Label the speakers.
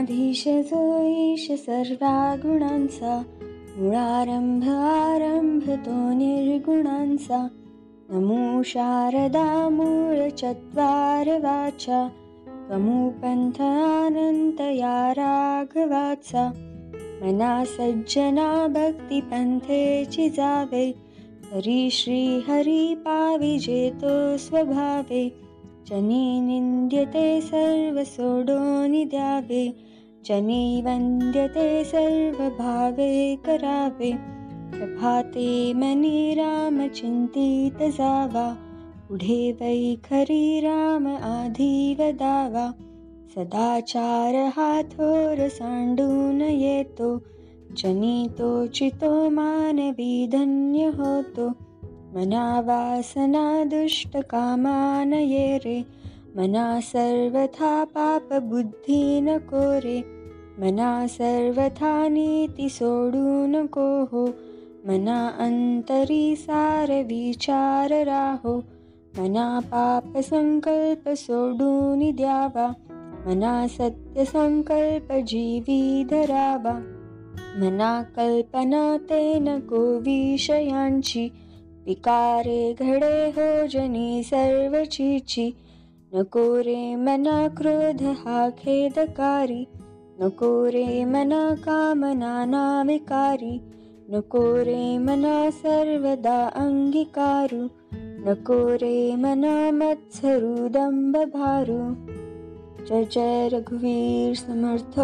Speaker 1: गुणाधीश जो ईश सर्वा गुणांचा मुळारंभ आरंभ तो निर्गुणांचा. नमो शारदा मूळ चत्वार वाचा कमू पंथ अनंत या राघवाचा मना सज्जना भक्ती पंथेची जावे हरी श्री हरी पावी जेतो स्वभावे. जनी निन्द्यते सर्वसोडोनिद्यावे जनि वन्द्यते सर्वभावे करावे। प्रभाते मनी रामचिन्तितसावा पुढे वै खरी राम आधिवदावा। सदाचारहाथोर साण्डूनयतु जनितो चितो मानवि धन्यहोतु मना वासना दुष्ट कामानये रे मना सर्वथा पाप बुद्धी नको रे मना सर्वथा नीती सोडू नको हो मना अंतरी सार विचार राहो मना पाप संकल्प सोडून द्यावा मना सत्य संकल्प जीवी धरावा मना कल्पना ते नको विषयांची विकारे घडे हो जनी सर्व चीची नको रे मना क्रोध हा खेदकारी. ना नको रे मना सर्वदा अंगीकारू. नको रे मना मत्सरू दंभ भारू जय जय रघुवीर समर्थ